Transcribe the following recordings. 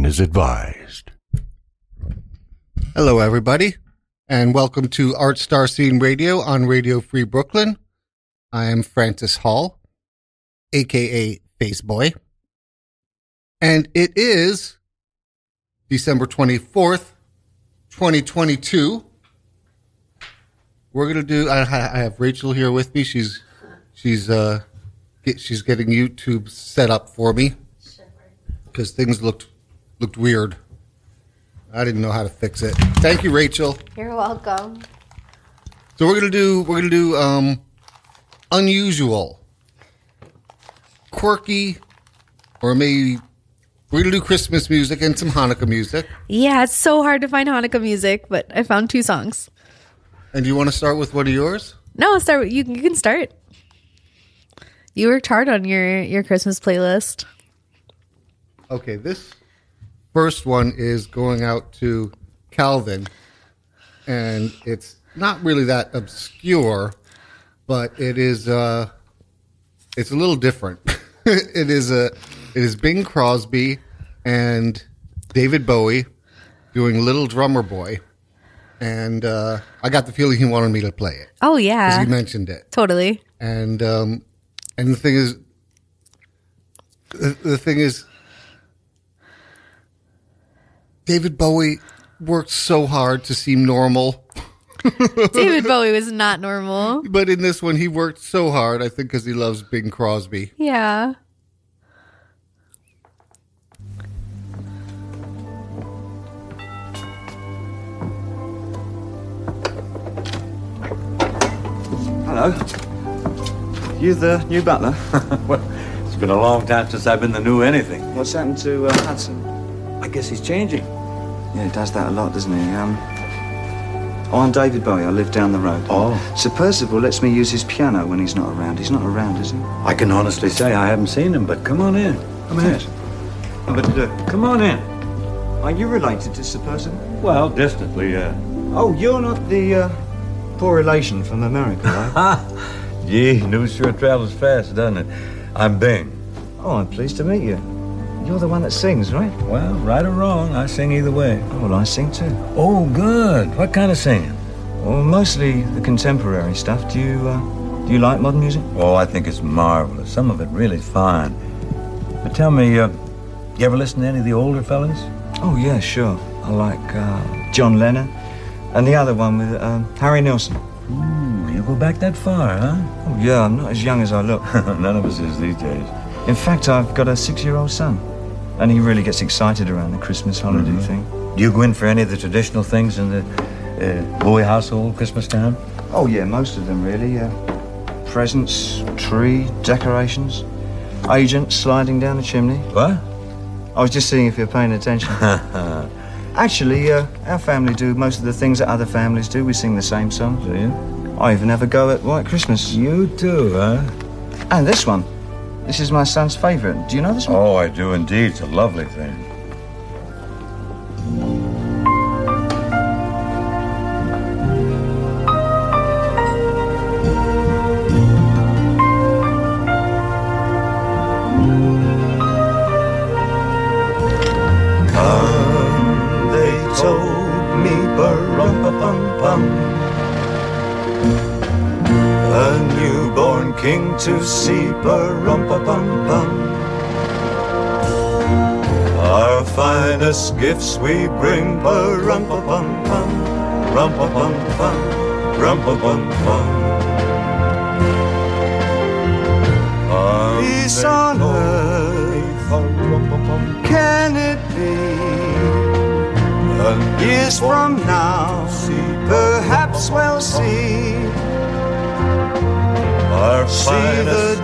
Caution is advised. Hello, everybody, and welcome to Art Star Scene Radio on Radio Free Brooklyn. I am Francis Hall, aka Faceboy, and it is December 24th, 2022. We're gonna do. I, I have Rachel here with me. She's she's uh get, she's getting YouTube set up for me because things looked looked weird. I didn't know how to fix it. Thank you, Rachel. You're welcome. So we're gonna do we're gonna do um unusual, quirky, or maybe we're gonna do Christmas music and some Hanukkah music. Yeah, it's so hard to find Hanukkah music, but I found two songs. And do you want to start with one of yours? No, I'll start. with- You, you can start. You worked hard on your your Christmas playlist. Okay, this first one is going out to Calvin, and it's not really that obscure, but it is uh, it's a little different. it is a it is Bing Crosby and David Bowie doing "Little Drummer Boy," and uh, I got the feeling he wanted me to play it Oh because yeah, he mentioned it totally. and um, and the thing is, the, the thing is, David Bowie worked so hard to seem normal, David Bowie was not normal. but in this one, he worked so hard. I think because he loves Bing Crosby. Yeah. Hello. You the new butler? well, it's been a long time since I've been the new anything. What's happened to uh, Hudson? I guess he's changing. Yeah, he does that a lot, doesn't he? Um, oh, I'm David Bowie. I live down the road. Oh. Sir Percival lets me use his piano when he's not around. He's not around, is he? I can honestly say I haven't seen him, but come on in. Come in. But uh, Come on in. are you related to Sir Percival? Well, distantly, uh. Oh, you're not the uh, poor relation from America, right? Ha! Gee, news sure travels fast, doesn't it? I'm Bing. oh, I'm pleased to meet you. You're the one that sings, right? Well, right or wrong, I sing either way. Oh, well, I sing too. Oh, good. What kind of singing? Well, mostly the contemporary stuff. Do you uh, do you like modern music? Oh, I think it's marvelous. Some of it really fine. But tell me, uh, you ever listen to any of the older fellas? Oh yeah, sure. I like uh, John Lennon, and the other one with um, Harry Nilsson. Ooh, you go back that far, huh? Oh yeah, I'm not as young as I look. None of us is these days. In fact, I've got a six-year-old son, and he really gets excited around the Christmas holiday thing. Do you go in for any of the traditional things in the uh, Bowie household Christmas time? Oh yeah, most of them really. Uh, presents, tree, decorations, agents sliding down the chimney. What? I was just seeing if you're paying attention. Actually, uh, our family do most of the things that other families do. We sing the same songs. Do you? I even have a go at White Christmas. You do, huh? And this one. This is my son's favourite. Do you know this one? Oh, I do indeed. It's a lovely thing. They told me bum A king to see bum bum Our finest gifts we bring bum bum bum rum bum bum rum bum bum Peace on earth, can it be? Years from now, perhaps we'll see. Our see the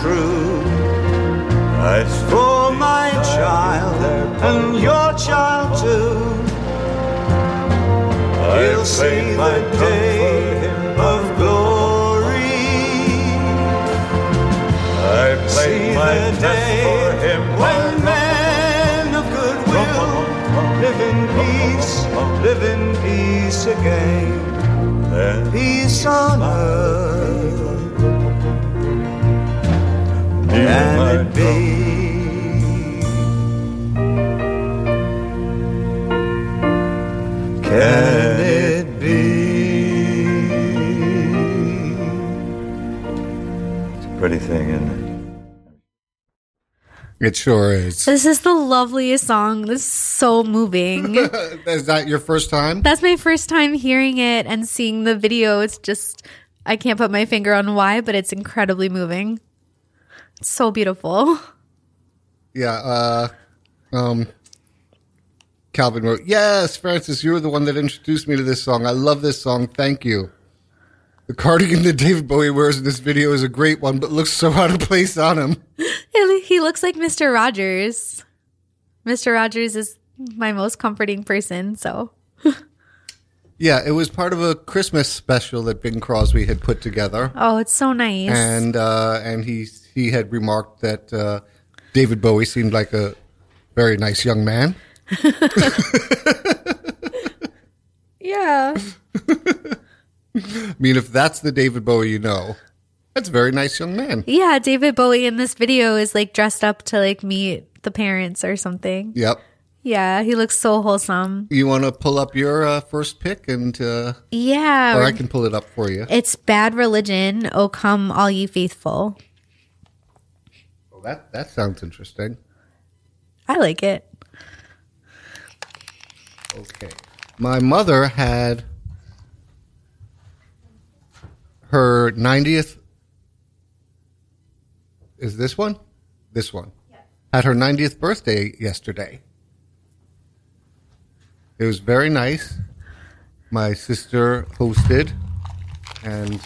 true. As for my child and your child too, he'll see the day It sure is. This is the loveliest song. This is so moving. is that your first time? That's my first time hearing it and seeing the video. It's just, I can't put my finger on why, but it's incredibly moving. It's so beautiful. Yeah. Uh, um, Calvin wrote, Yes, Francis, you were the one that introduced me to this song. I love this song. Thank you. The cardigan that David Bowie wears in this video is a great one, but looks so out of place on him. He looks like Mr. Rogers. Mr. Rogers is my most comforting person, so. Yeah, it was part of a Christmas special that Bing Crosby had put together. Oh, it's so nice. and uh, and he he had remarked that uh, David Bowie seemed like a very nice young man. yeah. I mean, if that's the David Bowie you know, that's a very nice young man. Yeah, David Bowie in this video is like dressed up to like meet the parents or something. Yep. Yeah, he looks so wholesome. You want to pull up your uh, first pick, and uh, Yeah. or I can pull it up for you. It's Bad Religion, Oh, Come All Ye Faithful. Well, that that sounds interesting. I like it. Okay. My mother had her 90th. Is this one? This one. Had her 90th birthday yesterday. It was very nice. My sister hosted and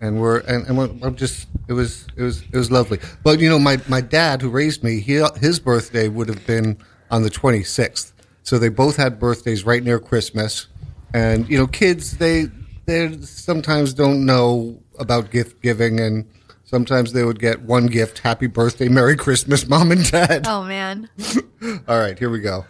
and we're and, and we're, I'm just it was it was it was lovely. But you know, my my dad who raised me, he his birthday would have been on the 26th. So they both had birthdays right near Christmas. And you know, kids they they sometimes don't know about gift giving and sometimes they would get one gift, happy birthday, merry Christmas, mom and dad. Oh man. All right, here we go.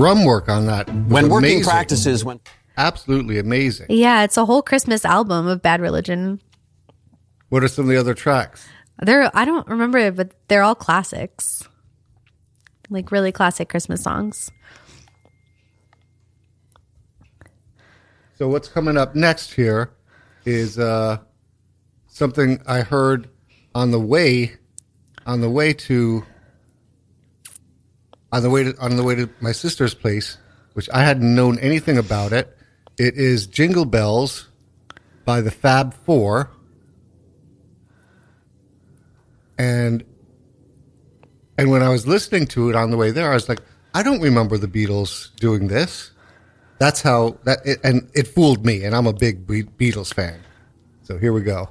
Drum work on that was When working amazing. practices, when absolutely amazing. Yeah, it's a whole Christmas album of Bad Religion. What are some of the other tracks? They're I don't remember but they're all classics. Like really classic Christmas songs. So what's coming up next here is uh, something I heard on the way on the way to on the way to on the way to my sister's place, which I hadn't known anything about it. It is Jingle Bells by the Fab Four. And and when I was listening to it on the way there, I was like, I don't remember the Beatles doing this. That's how that it, and it fooled me, and I'm a big Be- Beatles fan. So here we go.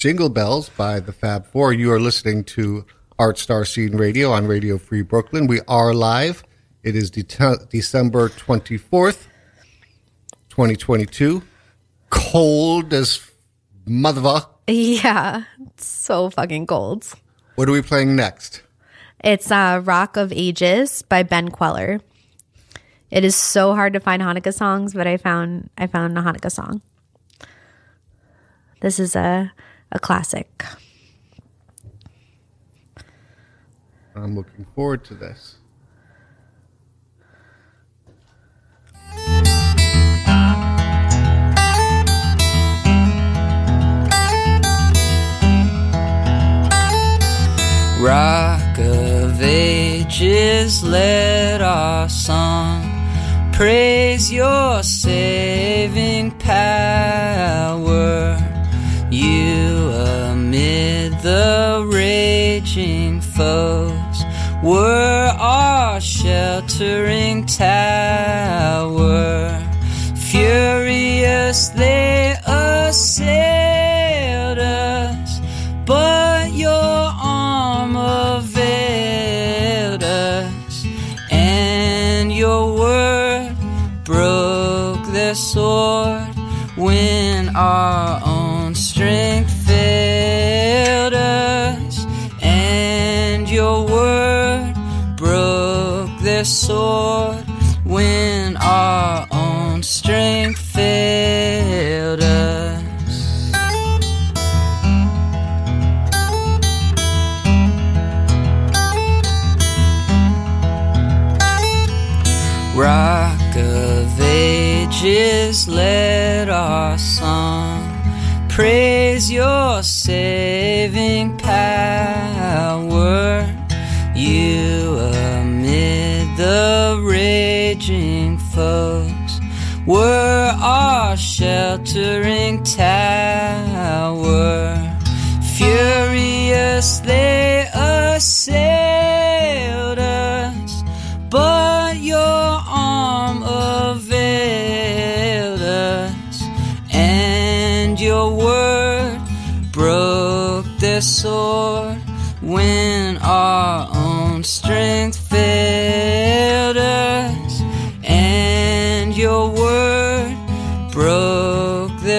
Jingle Bells by the Fab Four. You are listening to Art Star Scene Radio on Radio Free Brooklyn. We are live. It is de- December 24th, 2022. Cold as mother. Yeah, so fucking cold. What are we playing next? It's uh, Rock of Ages by Ben Kweller. It is so hard to find Hanukkah songs, but I found I found a Hanukkah song. This is a a classic. I'm looking forward to this. Rock of ages, let our song praise your saving power. Amid the raging foes were our sheltering tower. Sheltering tower.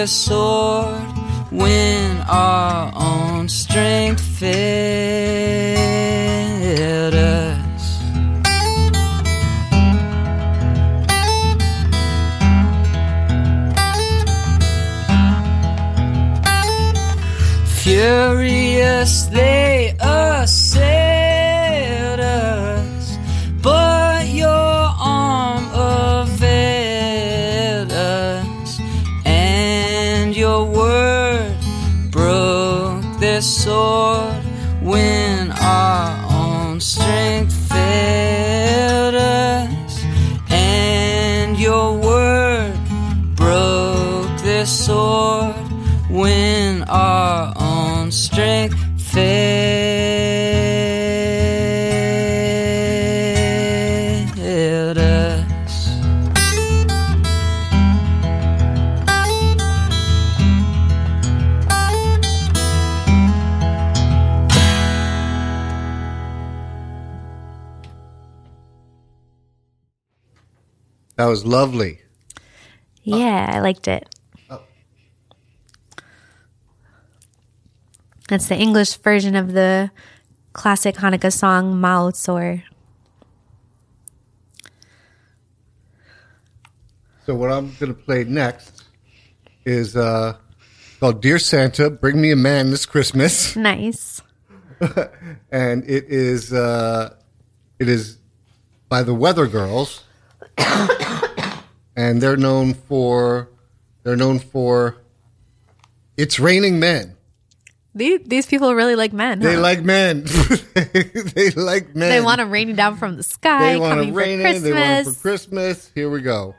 Sword when our own strength failed lovely. Yeah, I liked it. Oh. That's the English version of the classic Hanukkah song Maoz Tzur. So what I'm going to play next is uh, called "Dear Santa, Bring Me a Man This Christmas," Nice. and it is uh, it is by the Weather Girls, and they're known for they're known for "It's Raining Men." These, these people really like men. They huh? like men. they like men. They want them raining down from the sky, They want for raining. They want it for Christmas. Here we go.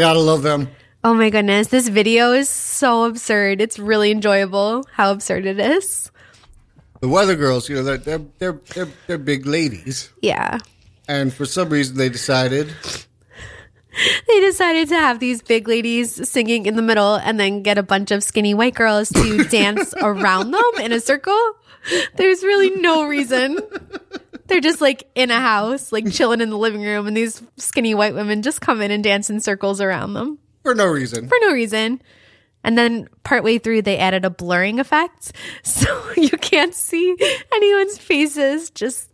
Gotta love them. Oh my goodness, this video is so absurd. It's really enjoyable how absurd it is. The Weather Girls, you know, they're they're they're they're, they're big ladies, Yeah. and for some reason they decided They decided to have these big ladies singing in the middle and then get a bunch of skinny white girls to dance around them in a circle. There's really no reason. They're just like in a house, like chilling in the living room, and these skinny white women just come in and dance in circles around them for no reason. for no reason. And then partway through, they added a blurring effect. So you can't see anyone's faces, just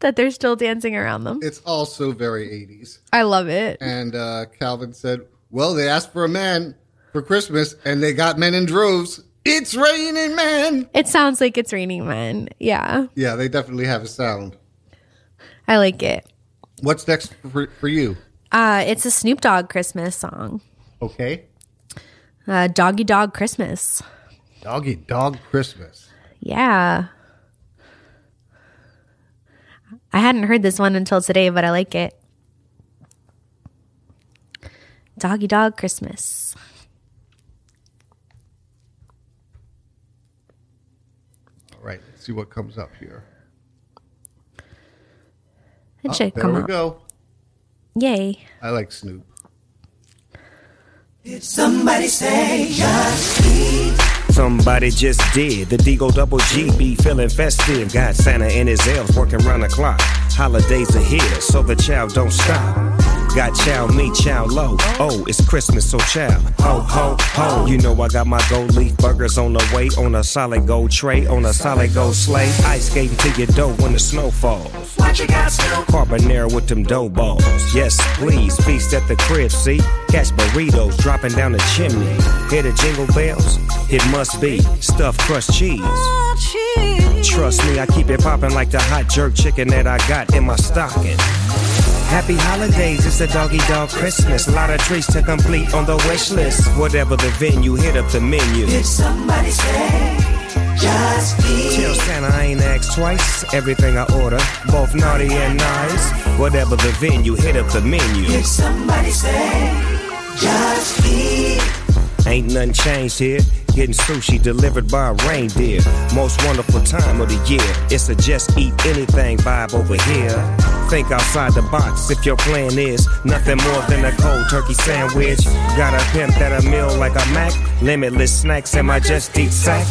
that they're still dancing around them. It's also very 80s. I love it. And uh, Calvin said, Well, they asked for a man for Christmas and they got men in droves. It's raining men. It sounds like it's raining men. Yeah, Yeah, they definitely have a sound. I like it. What's next for, for you? Uh, it's a Snoop Dogg Christmas song. Okay. Uh, Doggy Dog Christmas. Doggy Dog Christmas. Yeah. I hadn't heard this one until today, but I like it. Doggy Dog Christmas. All right, let's see what comes up here. It Oh, should there come we up. go. Yay. I like Snoop. Did Somebody say just eat? Somebody just did. The D-O Double G be feeling festive. Got Santa and his elves working round the clock. Holidays are here, so the child don't stop. Got chow me, chow low. Oh, it's Christmas, so chow. Ho, ho, ho. You know I got my gold leaf burgers on the way, on a solid gold tray, on a solid gold sleigh. Ice skating to your dough when the snow falls. What you got, Snoop? Carbonara with them dough balls. Yes, please, feast at the crib, see? Catch burritos dropping down the chimney. Hear the jingle bells? It must be stuffed crust cheese. Trust me, I keep it popping like the hot jerk chicken that I got in my stocking. Happy holidays, it's a doggy dog Christmas. A lot of treats to complete on the wish list. Whatever the venue, hit up the menu. Did somebody say, just eat. Tell Santa I ain't asked twice. Everything I order, both naughty and nice. Whatever the venue, hit up the menu. Did somebody say, just eat. Ain't nothing changed here. Getting sushi delivered by a reindeer. Most wonderful time of the year. It's a just eat anything vibe over here. Think outside the box if your plan is nothing more than a cold turkey sandwich. Got a pimp that a meal like a Mac. Limitless snacks in my just eat sack.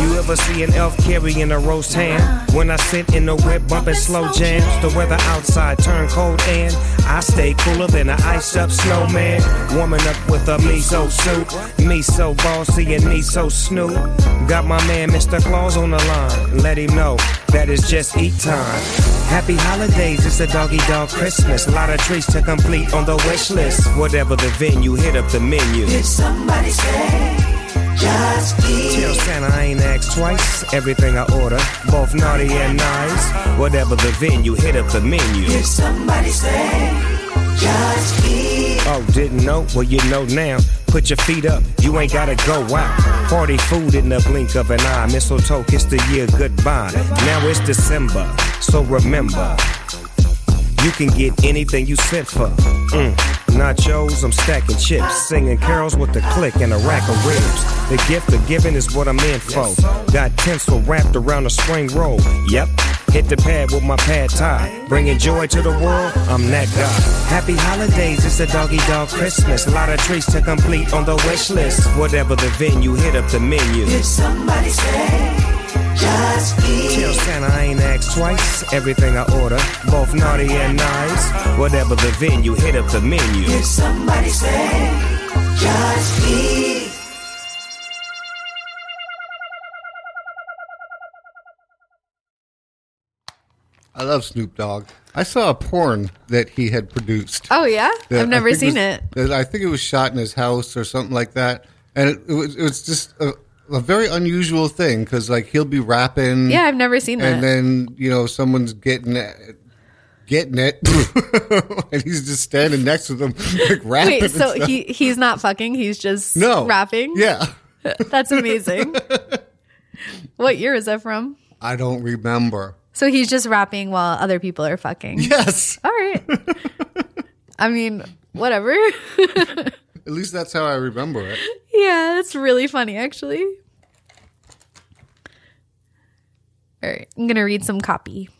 You ever see an elf carrying a roast ham? When I sit in the whip bumping slow jams, the weather outside turn cold and I stay cooler than an ice up snowman. Warming up with a miso soup. Me so bossy and me so snoop. Got my man Mr. Claus on the line. Let him know that it's just eat time. Happy holidays, it's a doggy dog Christmas. A lot of treats to complete on the wish list. Whatever the venue, hit up the menu. Did somebody say, just Tell Santa I ain't asked twice. Everything I order, both naughty and nice. Whatever the venue, hit up the menu. Did somebody say, just Oh, didn't know? Well, you know now. Put your feet up, you ain't gotta go out. Party food in the blink of an eye. Mistletoe kiss the year goodbye. Now it's December, so remember. You can get anything you sent for. Mm. Nachos, I'm stacking chips, singing carols with a click and a rack of ribs. The gift of giving is what I'm in for. Got tinsel wrapped around a spring roll. Yep, hit the pad with my pad thai. Bringing joy to the world, I'm that guy. Happy holidays, it's a doggy dog Christmas. A lot of treats to complete on the wish list. Whatever the venue, hit up the menu. Did somebody say? Just Tell Santa I ain't asked twice. Everything I order, both naughty and nice. Whatever the venue, hit up the menu. Did somebody say, just I love Snoop Dogg. I saw a porn that he had produced. Oh yeah, I've never think seen was- it. I think it was shot in his house or something like that, and it, it was it was just a, a very unusual thing because like he'll be rapping, Yeah, I've never seen that. and then you know someone's getting it, getting it, and he's just standing next to them like rapping. Wait, so he he's not fucking. He's just no rapping. Yeah, that's amazing. what year is that from? I don't remember. So he's just rapping while other people are fucking. Yes, All right. I mean, whatever. At least that's how I remember it. yeah, that's really funny, actually. All right, I'm going to read some copy.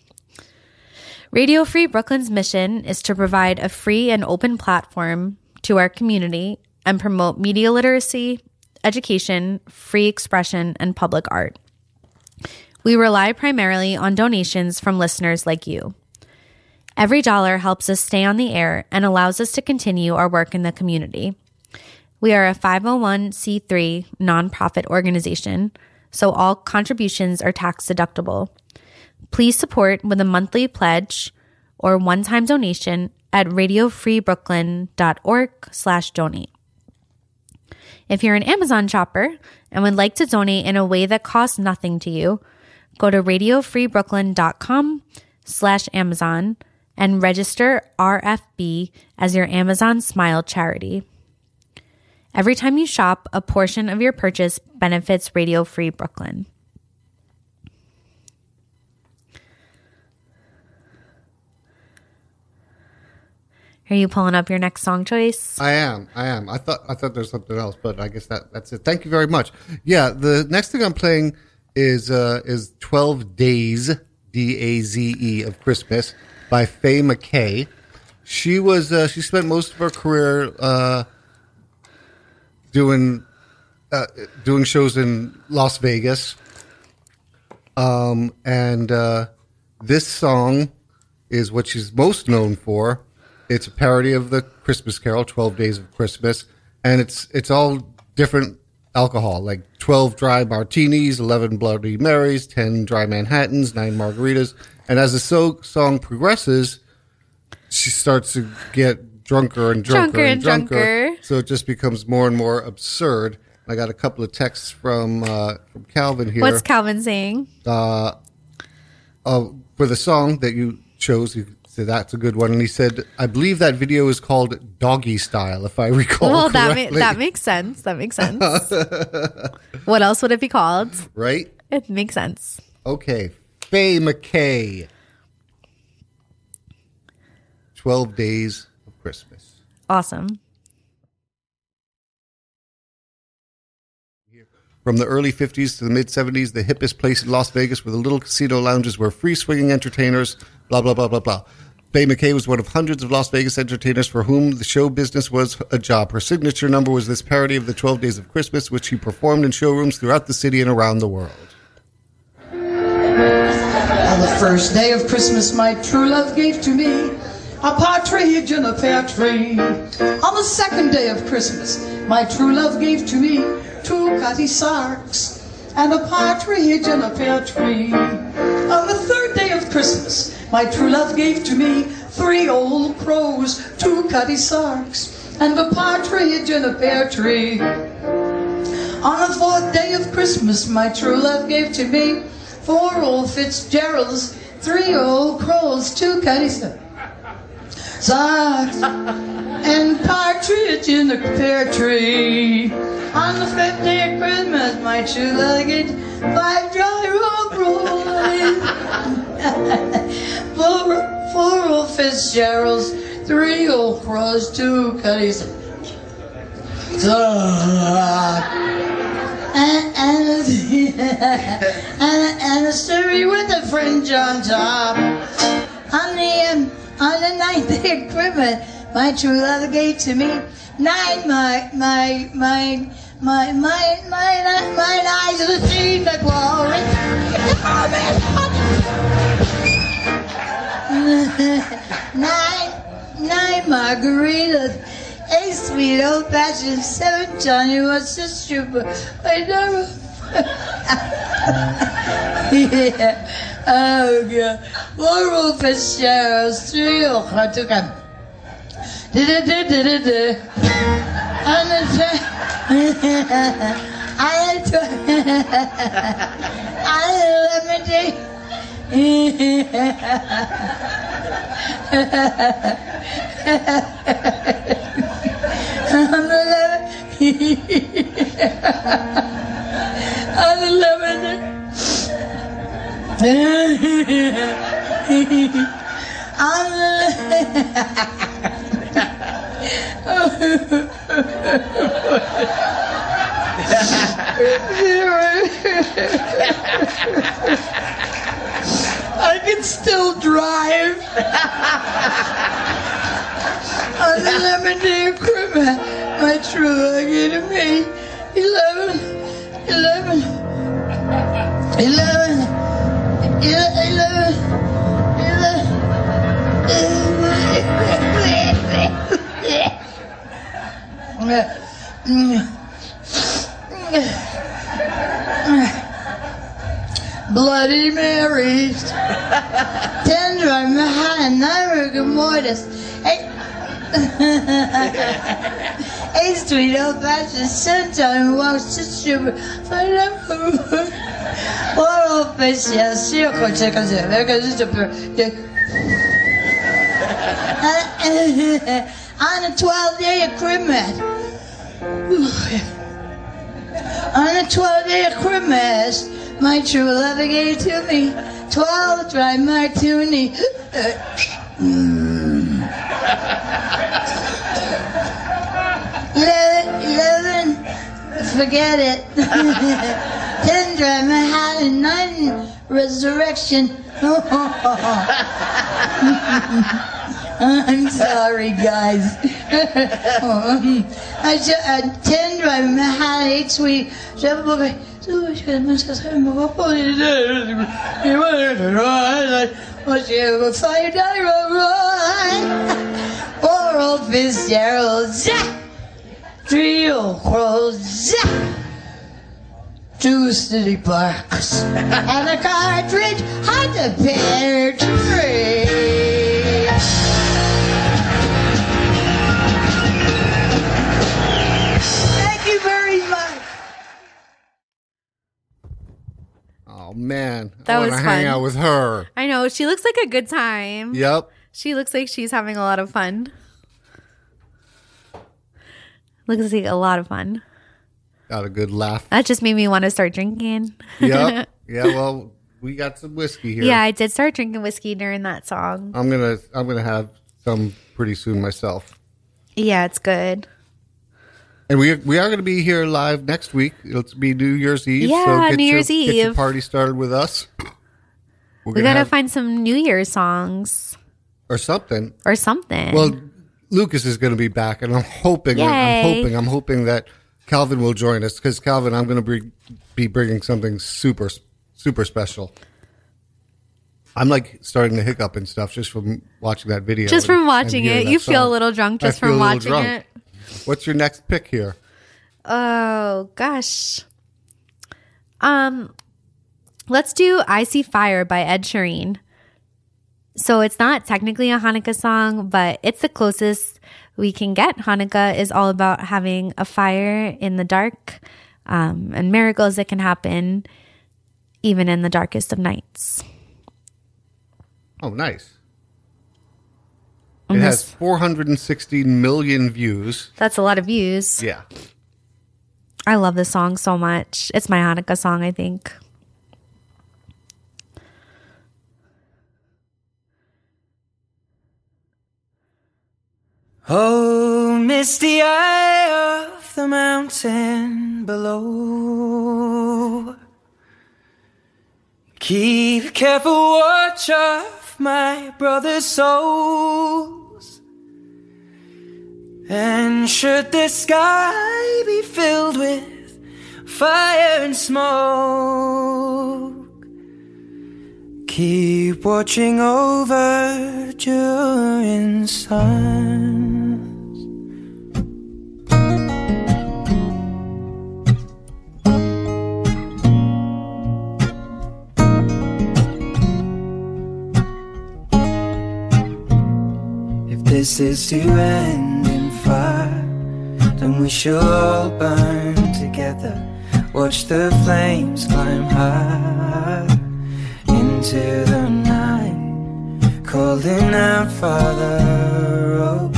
Radio Free Brooklyn's mission is to provide a free and open platform to our community and promote media literacy, education, free expression, and public art. We rely primarily on donations from listeners like you. Every dollar helps us stay on the air and allows us to continue our work in the community. We are a 501c3 nonprofit organization, so all contributions are tax deductible. Please support with a monthly pledge or one-time donation at radiofreebrooklyn.org slash donate. If you're an Amazon shopper and would like to donate in a way that costs nothing to you, go to radiofreebrooklyn.com slash Amazon and register RFB as your Amazon Smile charity. Every time you shop, a portion of your purchase benefits Radio Free Brooklyn. Are you pulling up your next song choice? I am. I am. I thought I thought there's something else, but I guess that that's it. Thank you very much. Yeah, the next thing I'm playing is uh is 12 Days D A Z E of Christmas by Faye McKay. She was uh, she spent most of her career uh doing uh, doing shows in Las Vegas. Um and uh this song is what she's most known for. It's a parody of the Christmas Carol, Twelve Days of Christmas, and it's it's all different alcohol, like twelve dry martinis, eleven Bloody Marys, ten dry Manhattans, nine margaritas, and as the so- song progresses, she starts to get drunker and drunker, Drunker and drunker, drunker. so it just becomes more and more absurd. I got a couple of texts from uh, from Calvin here What's Calvin saying? uh, for the song that you chose. He said that's a good one, and he said, "I believe that video is called Doggy Style, if I recall well, that ma- that makes sense. That makes sense. what else would it be called? right? It makes sense. Okay, Faye McKay. Twelve Days of Christmas. Awesome. From the early 50s to the mid 70s, the hippest place in Las Vegas were the little casino lounges where free swinging entertainers, blah, blah, blah, blah, blah. Faye McKay was one of hundreds of Las Vegas entertainers for whom the show business was a job. Her signature number was this parody of the 12 Days of Christmas, which she performed in showrooms throughout the city and around the world. On the first day of Christmas, my true love gave to me a partridge in a pear tree. On the second day of Christmas, my true love gave to me two cutty sarks and a partridge in a pear tree. On the third day of Christmas, my true love gave to me three old crows, two cutty sarks, and a partridge in a pear tree. On the fourth day of Christmas, my true love gave to me four old Fitzgeralds, three old crows, two cutties, socks, and partridge in the pear tree. On the fifth day of Christmas, my love gave five dry rope rolls, four, four old Fitzgeralds, three old crows, two cutties, socks and, and, and, and a story with a fringe on top. Um, on the ninth day of Christmas, my true love gave to me nine, my, my, my, my, my, my, my eyes of the glory. nine, nine margaritas, eight sweet old fashioned, seven Johnny was a stripper. I never. Yeah. Oh god. Old Fitzgerald's, three come. Da-da-da-da-da-da. And tra- I to. I let On the On the I can still drive. On the lemon day equipment, my true love gave to me. 11, 11, 11, 11, 11. Bloody Marys. Tender and and American Mortis. Hey, sweet old fashioned sunshine walks the super. What old fish, yes, she will check us in. Because it's a On the 12th day of Christmas. On the 12th day of Christmas, my true love gave to me 12 dry martini. Uh, Eleven, forget it. Ten dry Manhattan, nine resurrection. I'm sorry, guys. I uh, ten dry Manhattan, seven- Five dollar ride. Poor old Fitzgerald. Zah! Trio crows. Zah! Two city parks. and a cartridge had a pear tree. Thank you very much. Oh man, That I want was to hang fun. out with her. I know. She looks like a good time. Yep. She looks like she's having a lot of fun. Looks like a lot of fun. Got a good laugh. That just made me want to start drinking. Yep. yeah. Well, we got some whiskey here. Yeah, I did start drinking whiskey during that song. I'm gonna I'm gonna have some pretty soon myself. Yeah, it's good. And we we are going to be here live next week. It'll be New Year's Eve. Yeah, get New your, Year's Get your Eve. party started with us. We're We gotta have- find some New Year's songs or something. or something. Well, Lucas is going to be back, and I'm hoping, Yay. I'm hoping, I'm hoping that Calvin will join us because Calvin, I'm going to be be bringing something super super special. I'm like starting to hiccup and stuff just from watching that video. just and- from watching it, you feel a little drunk just from watching it. What's your next pick here? Oh gosh. Um let's do I See Fire by Ed Sheeran. So it's not technically a Hanukkah song, but it's the closest we can get. Hanukkah is all about having a fire in the dark um, and miracles that can happen even in the darkest of nights. Oh, nice. It has this- 416 million views. That's a lot of views. Yeah. I love this song so much. It's my Hanukkah song, I think. Oh, misty eye of the mountain below. Keep careful watch of my brother's souls. And should the sky be filled with fire and smoke, keep watching over during suns. This is to end in fire, then we shall all burn together. Watch the flames climb high into the night, calling out, Father, oh,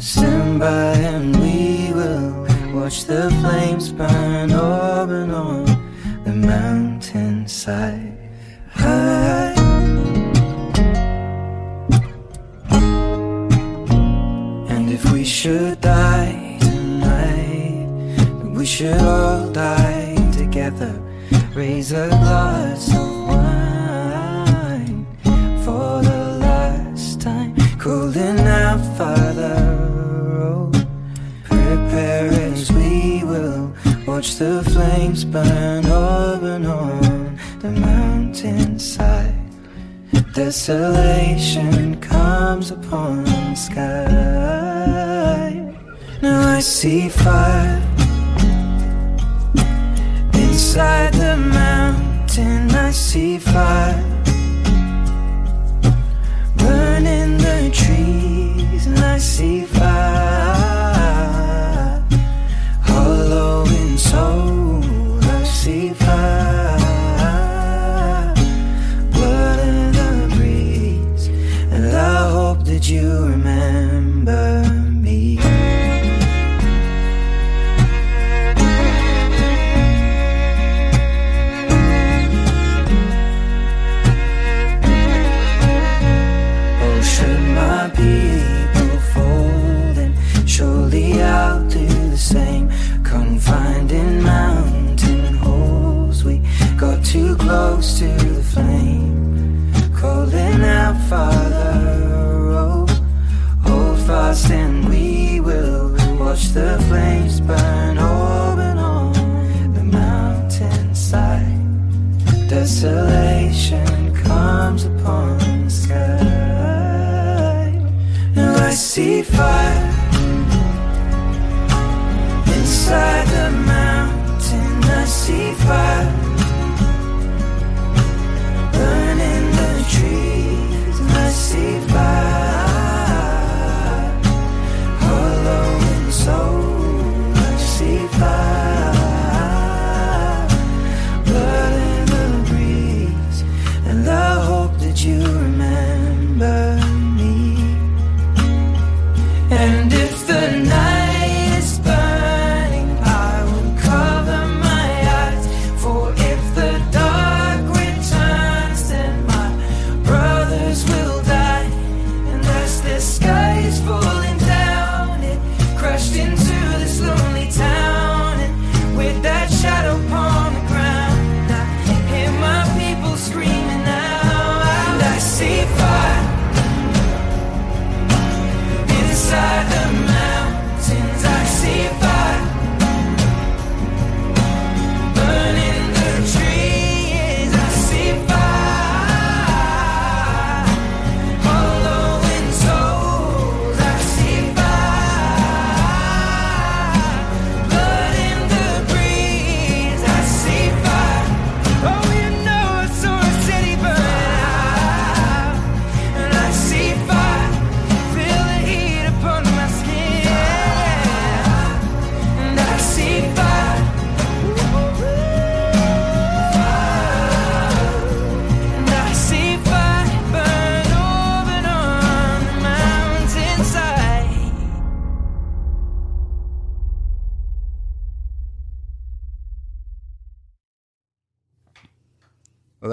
stand by and we will watch the flames burn over on the mountainside. Should die tonight, we should all die together. Raise a glass of wine for the last time. Cooling out, Father. Oh, prepare as we will watch the flames burn open on the mountainside. Desolation comes upon the sky. Now I see fire inside the mountain. I see fire burning the trees, and I see fire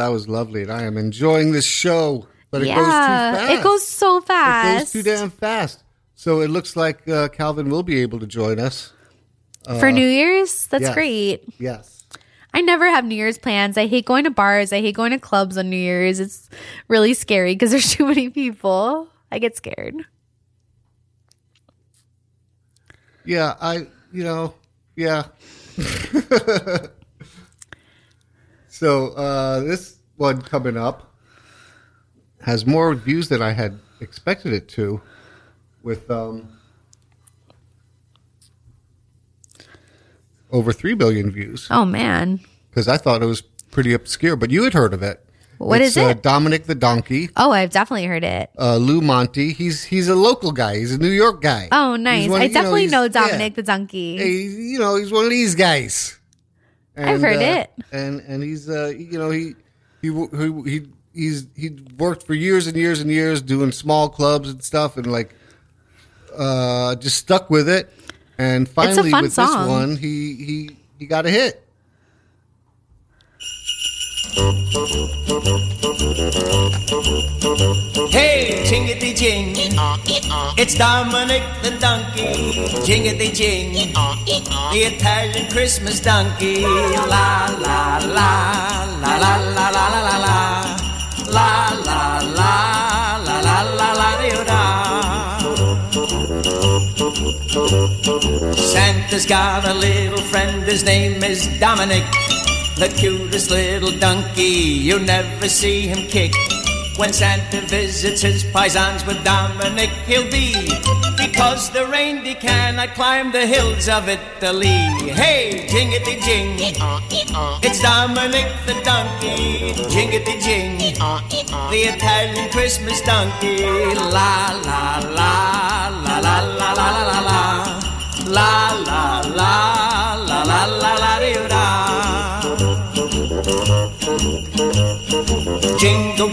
that was lovely, and I am enjoying this show. But it yeah, goes too fast. it goes so fast. It goes too damn fast. So it looks like uh, Calvin will be able to join us. For New Year's, that's yes. great. Yes. I never have New Year's plans. I hate going to bars. I hate going to clubs on New Year's. It's really scary because there's too many people. I get scared. Yeah, I, you know, yeah. so uh, this one coming up has more views than I had expected it to, with um, over three billion views. Oh man. Because I thought it was pretty obscure, but you had heard of it. What it's, is Uh, it? Dominic the Donkey. Oh, I've definitely heard it. uh, Lou Monte. He's he's a local guy. He's a New York guy. Oh, nice. one- I you know, definitely he's- know, yeah. Dominic the donkey. You know, he's one of these guys. I've heard uh, it. And and he's uh, you know, he he he he he's he worked for years and years and years doing small clubs and stuff, and like uh, just stuck with it. And finally, with song. this one, he he he got a hit. Hey, jingity jing. It's Dominic the donkey. Jingity jing. The Italian Christmas donkey. La la la la la la la la la la. La la la la la la la da. Santa's got a little friend, his name is Dominic. The cutest little donkey, you never see him kick. When Santa visits his paisans with Dominic, he'll be. Because the reindeer cannot climb the hills of Italy. Hey, jingity jing. It's Dominic the donkey. Jingity jing. The Italian Christmas donkey. La la la la la la la la la la. La la la la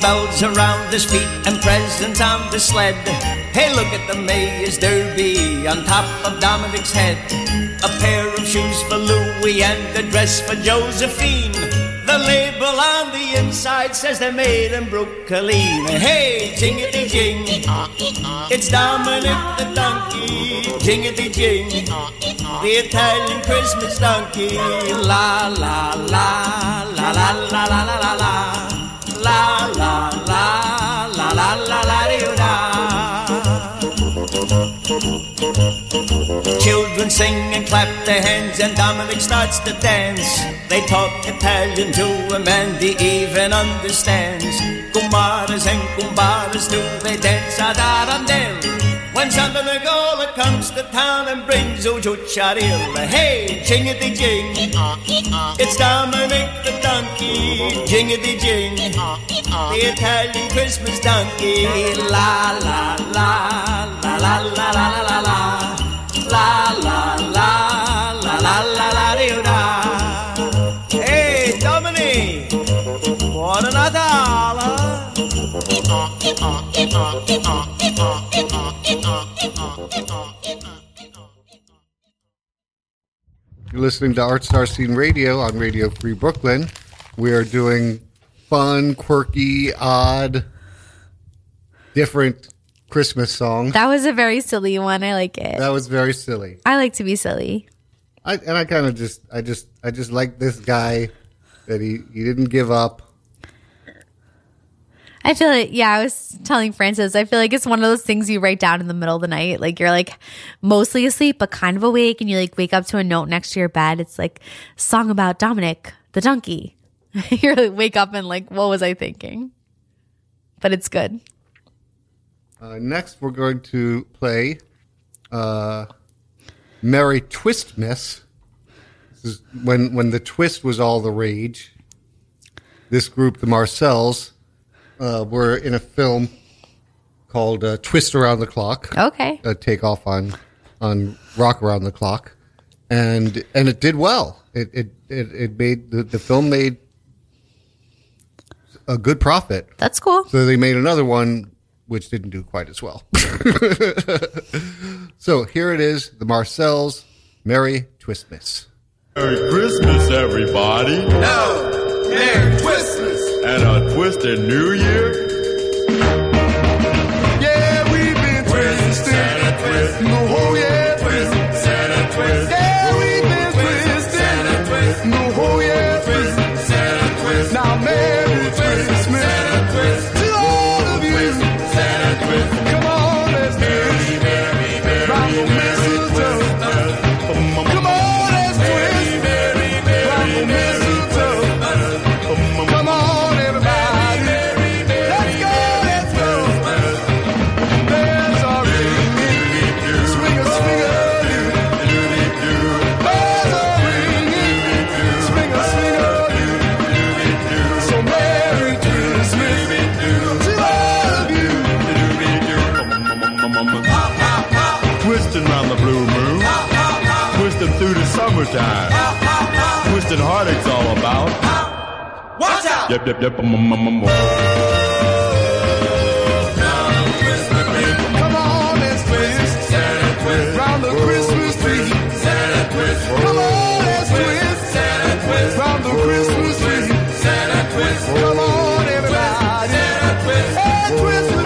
bells around his feet and presents on the sled. Hey, look at the Mayor's Derby on top of Dominic's head. A pair of shoes for Louis and a dress for Josephine. The label on the inside says they're made in Brooklyn. Hey, jingity jing. It's Dominic the donkey. Jingity jing. The Italian Christmas donkey. La la la la la la la la la clap their hands, and Dominic starts to dance. They talk Italian to him, and he even understands. Kumaras and kumbaras do they dance ad arandel. When Santa Nicola comes to town and brings Ujucharil, hey, jingity jing, it's Dominic the donkey, jingity jing, the Italian Christmas donkey, la la la la la la la la la la la la la la Hey, Dominic, what another You're listening to Art Star Scene Radio on Radio Free Brooklyn. We are doing fun, quirky, odd, different Christmas songs. That was a very silly one. I like it. That was very silly. I like to be silly. I, and I kind of just, I just, I just like this guy that he, he didn't give up. I feel like, yeah, I was telling Francis, I feel like it's one of those things you write down in the middle of the night. Like you're like mostly asleep, but kind of awake, and you like wake up to a note next to your bed. It's like song about Dominic the donkey. you like, wake up and like, what was I thinking? But it's good. Uh, next, we're going to play uh, "Merry Twistmas." When when the twist was all the rage. This group, the Marcels, uh, were in a film called uh, "Twist Around the Clock." Okay. A takeoff on on "Rock Around the Clock," and and it did well. It it it, it made the, the film made a good profit. That's cool. So they made another one which didn't do quite as well. so here it is the Marcels, Merry Twistmas. Merry Christmas, everybody. No, Merry Christmas. And a twisted New Year. dip, dip. Come on and twist, Santa twist, the Christmas tree. Santa twist, come on and twist, Santa twist, the Christmas tree. Santa twist, come on everybody, Santa twist, and twist.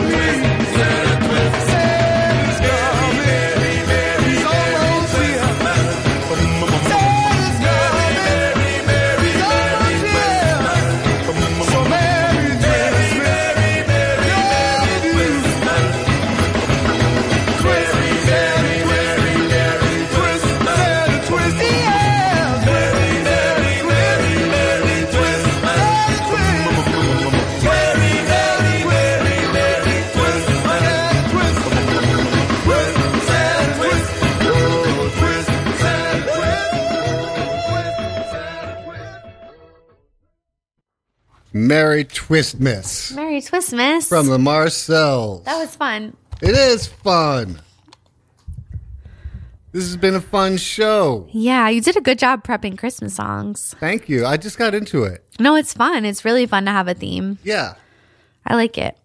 Merry Twistmas Merry Twistmas. from the Marcels. that was fun. It is fun. This has been a fun show. Yeah, you did a good job prepping Christmas songs. Thank you. I just got into it. No, it's fun. It's really fun to have a theme. Yeah. I like it.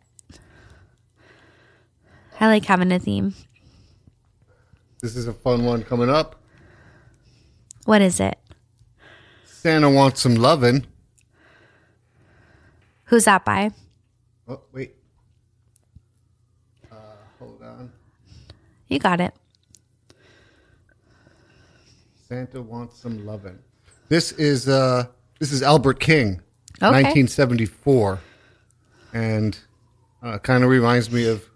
I like having a theme. This is a fun one coming up. What is it? Santa wants some lovin'. Who's that by? Oh, wait. Uh, hold on. You got it. Santa wants some loving. This is uh this is Albert King, Okay. 1974, and uh, kind of reminds me of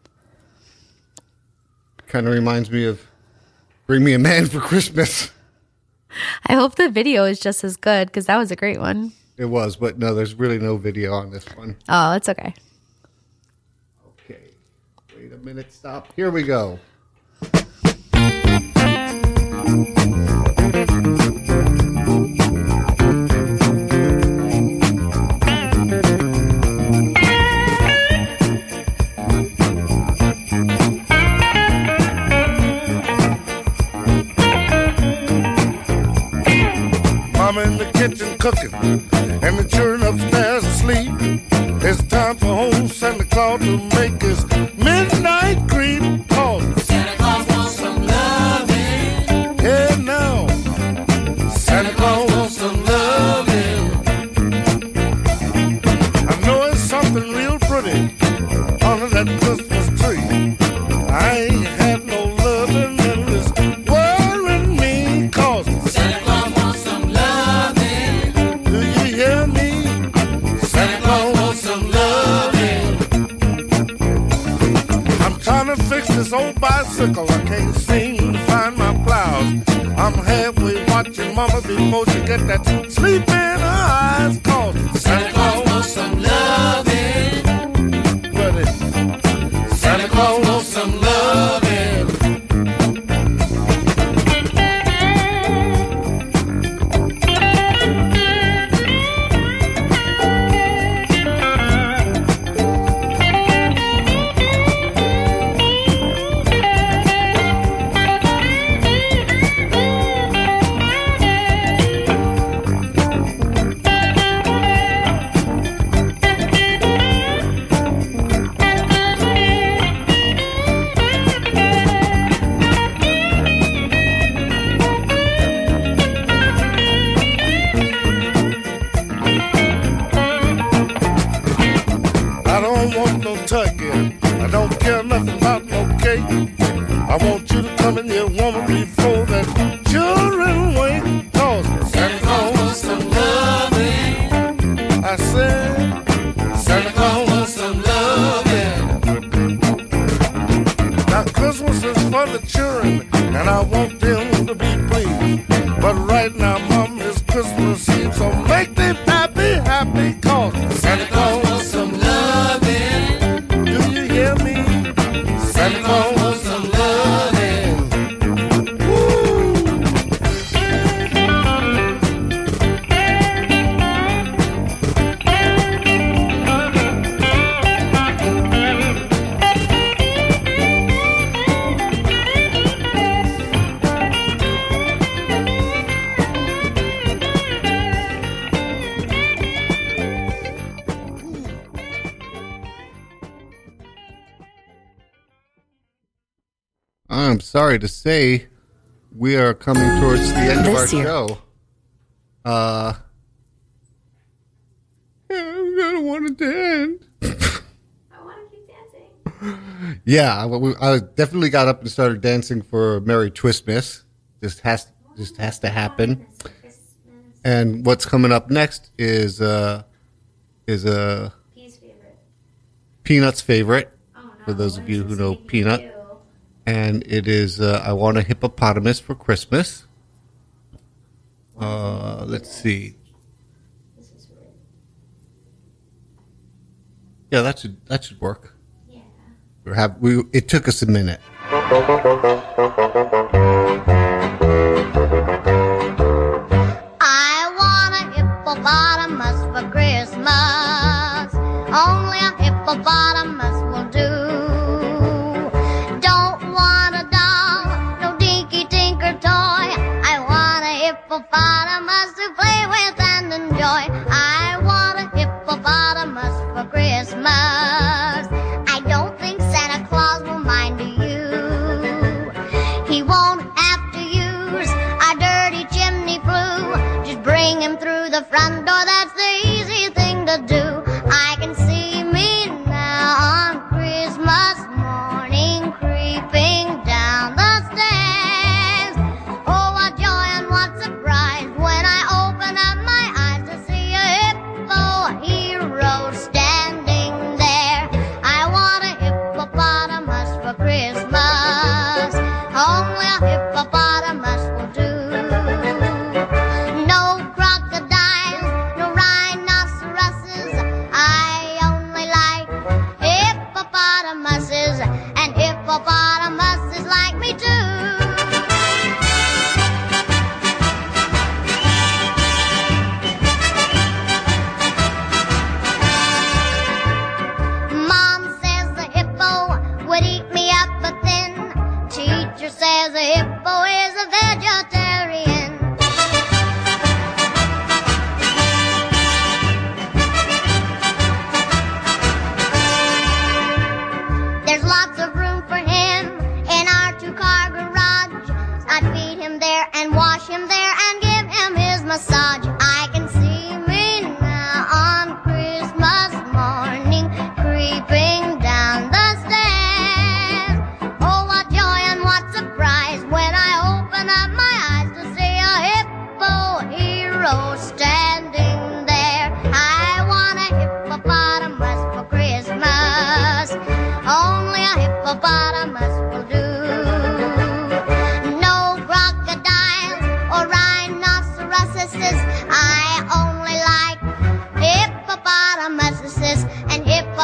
kind of reminds me of Bring Me a Man for Christmas. I hope the video is just as good because that was a great one. It was, but no, there's really no video on this one. Oh, it's okay. Okay, wait a minute, stop. Here we go. Kitchen cooking, and the children upstairs asleep. It's time for old Santa Claus to make his midnight creep. Cause Santa Claus wants some loving. Yeah, now. Santa Claus wants some loving. I know it's something real pretty under that Christmas mama before she get that Santa Claus sorry to say, we are coming towards the end of our This year. show. Uh, I'm gonna end. I want to dance. Yeah, I, I definitely got up and started dancing for Merry Twistmas. Just has just has to happen. And what's coming up next is uh is a uh, Peanut's favorite. For those of you who know Peanut, and it is uh, I want a hippopotamus for Christmas. Uh, let's see. Yeah, that should that should work. Yeah. We have we. It took us a minute. the front door that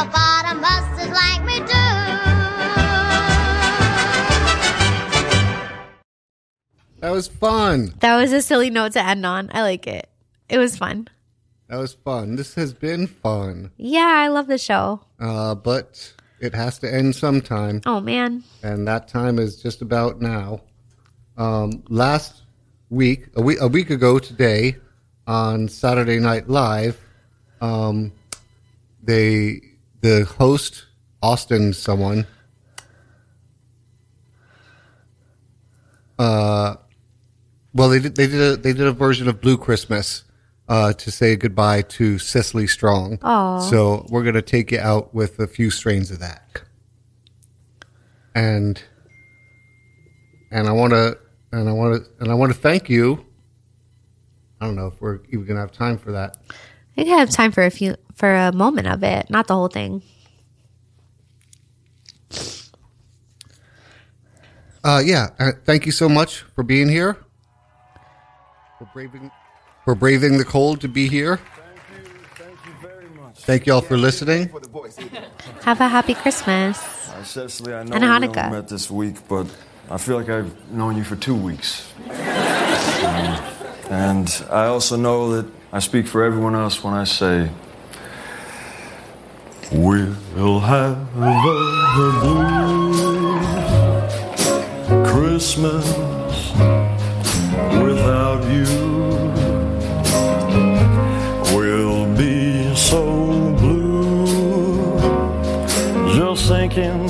hippopotamuses like me too. That was fun. That was a silly note to end on. I like it. It was fun. That was fun. This has been fun. Yeah, I love the show. Uh, but it has to end sometime. Oh man. and that time is just about now. Um, last week, a week, a week ago today, on Saturday Night Live, um, they the host Austin someone. Uh, well, they did they did a they did a version of Blue Christmas uh, to say goodbye to Cecily Strong. Aw. So we're gonna take you out with a few strains of that and and I want to and I want to and I want to thank you. I don't know if we're even gonna have time for that. I think I have time for a few for a moment of it, not the whole thing. Uh, yeah, uh, thank you so much for being here. For braving, for braving the cold to be here. Thank you thank you very much. Thank you all for listening. Have a happy Christmas. Uh, Cecily, I know And we only Hanukkah. met this week, but I feel like I've known you for two weeks. Um, and I also know that I speak for everyone else when I say, We'll have a blue Christmas without you. We'll be so blue, just thinking